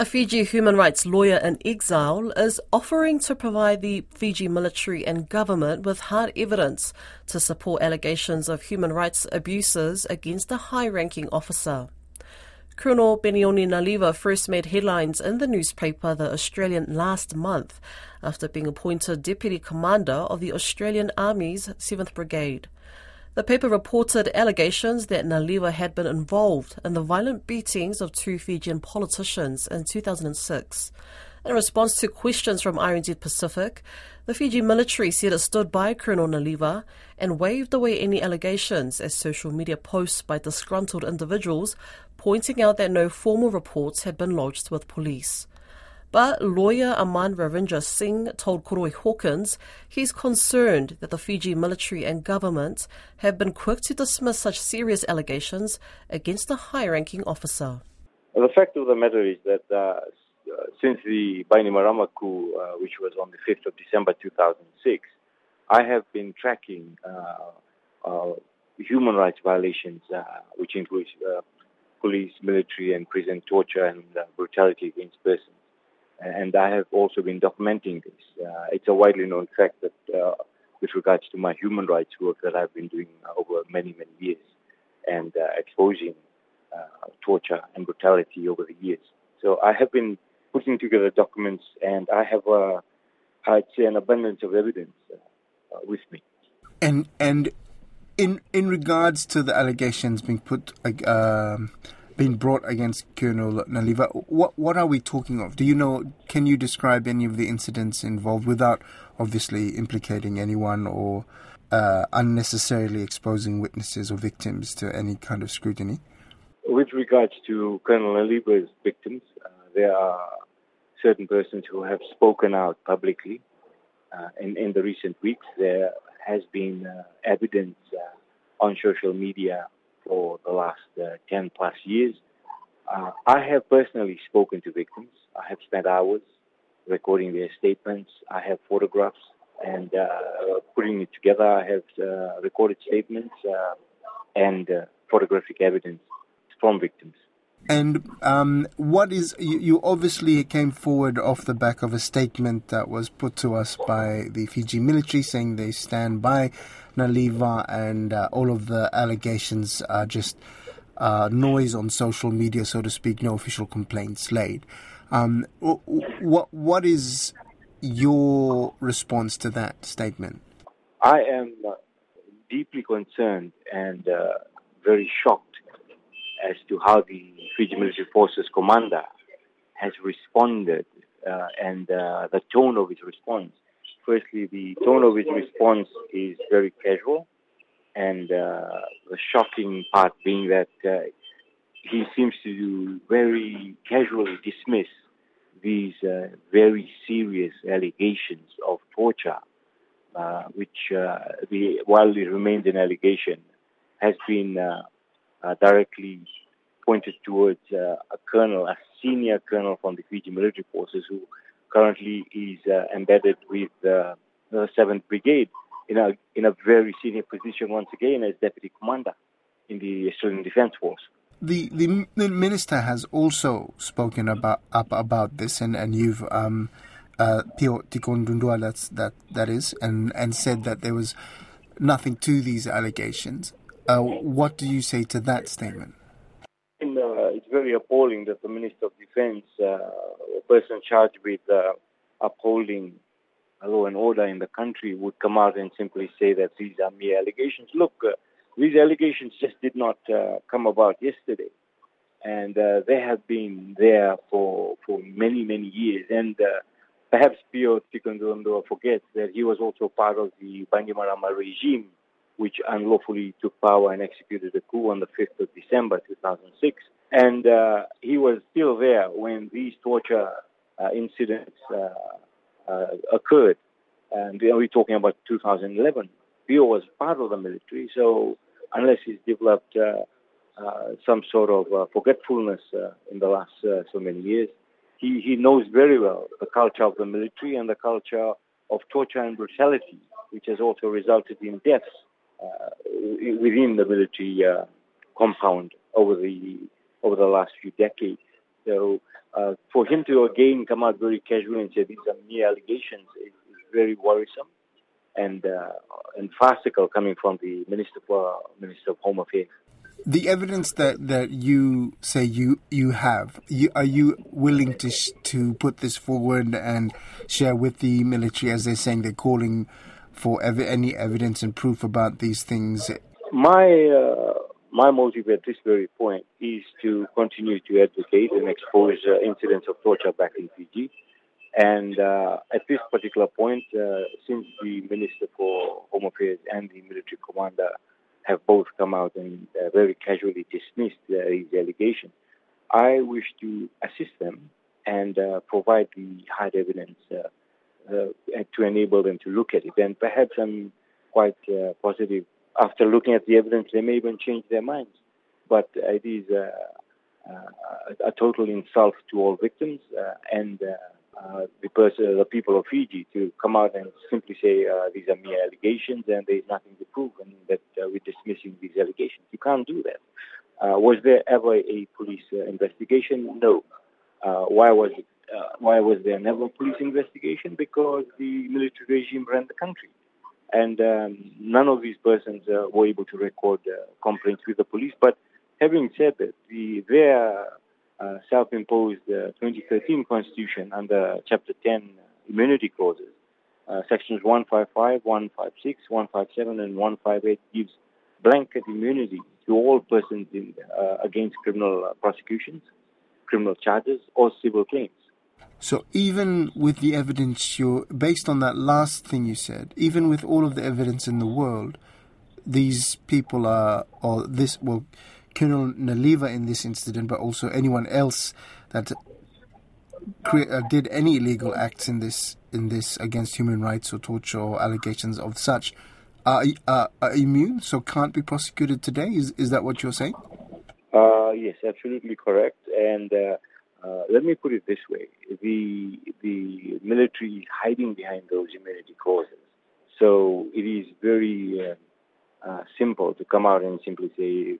A Fiji human rights lawyer in exile is offering to provide the Fiji military and government with hard evidence to support allegations of human rights abuses against a high ranking officer. Colonel Penioni Naliva first made headlines in the newspaper The Australian last month after being appointed Deputy Commander of the Australian Army's 7th Brigade. The paper reported allegations that Naliva had been involved in the violent beatings of two Fijian politicians in 2006. In response to questions from RNZ Pacific, the Fiji military said it stood by Colonel Naliva and waved away any allegations as social media posts by disgruntled individuals pointing out that no formal reports had been lodged with police. But lawyer Aman Ravindra Singh told Koroi Hawkins he's concerned that the Fiji military and government have been quick to dismiss such serious allegations against a high ranking officer. The fact of the matter is that uh, since the Bainimarama coup, uh, which was on the 5th of December 2006, I have been tracking uh, uh human rights violations, uh, which includes uh, police, military, and prison torture and brutality against persons and I have also been documenting this. Uh, it's a widely known fact that, uh, with regards to my human rights work that I've been doing over many, many years, and uh, exposing uh, torture and brutality over the years. So I have been putting together documents, and I have, uh, I'd say, an abundance of evidence uh, with me. And and in in regards to the allegations being put. Um, been brought against Colonel Naliva. What what are we talking of? Do you know? Can you describe any of the incidents involved without obviously implicating anyone or uh, unnecessarily exposing witnesses or victims to any kind of scrutiny? With regards to Colonel Naliva's victims, uh, there are certain persons who have spoken out publicly. Uh, in, in the recent weeks, there has been uh, evidence uh, on social media for the last uh, 10 plus years. Uh, I have personally spoken to victims. I have spent hours recording their statements. I have photographs and uh, putting it together. I have recorded statements and photographic evidence from victims. And um, what is you, you, obviously came forward off the back of a statement that was put to us by the Fiji military saying they stand by Naliva and uh, all of the allegations are just uh, noise on social media, so to speak. No official complaints laid. Um, what what is your response to that statement? I am uh, deeply concerned and uh, very shocked as to how the Fiji Military Forces commander has responded uh, and uh, the tone of his response. Firstly, the tone of his response is very casual, and uh, the shocking part being that uh, he seems to very casually dismiss these uh, very serious allegations of torture, uh, which, the, while it remains an allegation, has been uh, directly pointed towards uh, a colonel, a senior colonel from the Fiji military forces who currently is uh, embedded with the 7th Brigade in a, in a very senior position once again as deputy commander in the Australian Defence Force. The, the, the minister has also spoken about up about this, and and you've um, uh, Pio Tikoduadua, that's that that is, and and said that there was nothing to these allegations. Uh, what do you say to that statement? Uh, it's very appalling that the Minister of Defense, uh, a person charged with uh, upholding law and order in the country, would come out and simply say that these are mere allegations. Look, uh, these allegations just did not uh, come about yesterday. And they have been there for, for many, many years. And perhaps Pio Tikoduadua forgets that he was also part of the Bainimarama regime which unlawfully took power and executed a coup on the 5th of December 2006. And uh, he was still there when these torture uh, incidents uh, uh occurred. And we're talking about 2011. Pio was part of the military, so unless he's developed uh, uh, some sort of forgetfulness in the last so many years, he, he knows very well the culture of the military and the culture of torture and brutality, which has also resulted in deaths within the military uh, compound over the over the last few decades. So uh, for him to again come out very casually and say these are mere allegations is, is very worrisome and uh, and farcical coming from the minister for Minister of Home Affairs. The evidence that, that you say you you have, you, are you willing to sh- to put this forward and share with the military as they're saying they're calling for ev- any evidence and proof about these things? My uh, my motive at this very point is to continue to advocate and expose uh, incidents of torture back in Fiji. And uh, at this particular point, uh, since the Minister for Home Affairs and the military commander have both come out and uh, very casually dismissed uh, these allegations, I wish to assist them and provide the hard evidence to enable them to look at it. And perhaps I'm quite positive after looking at the evidence, they may even change their minds. But it is uh, uh, a total insult to all victims uh, and uh, the, the people of Fiji to come out and simply say uh, these are mere allegations and there is nothing to prove and that uh, we're dismissing these allegations. You can't do that. was there ever a police investigation? No. why was it? Why was there never a police investigation? Because the military regime ran the country and um, none of these persons uh, were able to record uh, complaints with the police. But having said that, the, their uh, self-imposed uh, 2013 Constitution under Chapter 10 immunity clauses, uh, sections 155, 156, 157, and 158 gives blanket immunity to all persons in, uh, against criminal prosecutions, criminal charges, or civil claims. So even with the evidence you based on that last thing you said, even with all of the evidence in the world, these people are or this well Colonel Naliva in this incident, but also anyone else that uh, did any illegal acts in this in this against human rights or torture or allegations of such are, are, are immune, so can't be prosecuted today. Is is that what you're saying? Uh, yes, absolutely correct. And uh, uh, let me put it this way: the the military is hiding behind those immunity clauses. So it is very uh, uh, simple to come out and simply say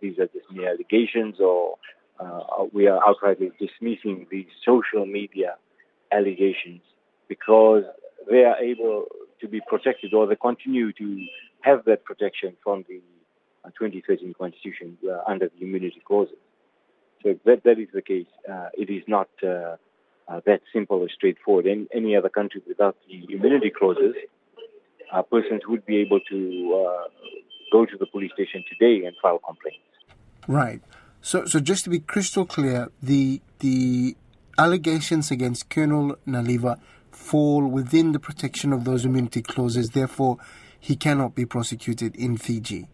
these are just mere allegations, or uh, we are outrightly dismissing these social media allegations because they are able to be protected, or they continue to have that protection from the uh, 2013 Constitution under the immunity clauses. So that, that is the case, uh, it is not uh, uh, that simple or straightforward. In any other country without the immunity clauses, uh, persons would be able to uh, go to the police station today and file complaints. Right. So, so just to be crystal clear, the the allegations against Colonel Naliva fall within the protection of those immunity clauses. Therefore, he cannot be prosecuted in Fiji.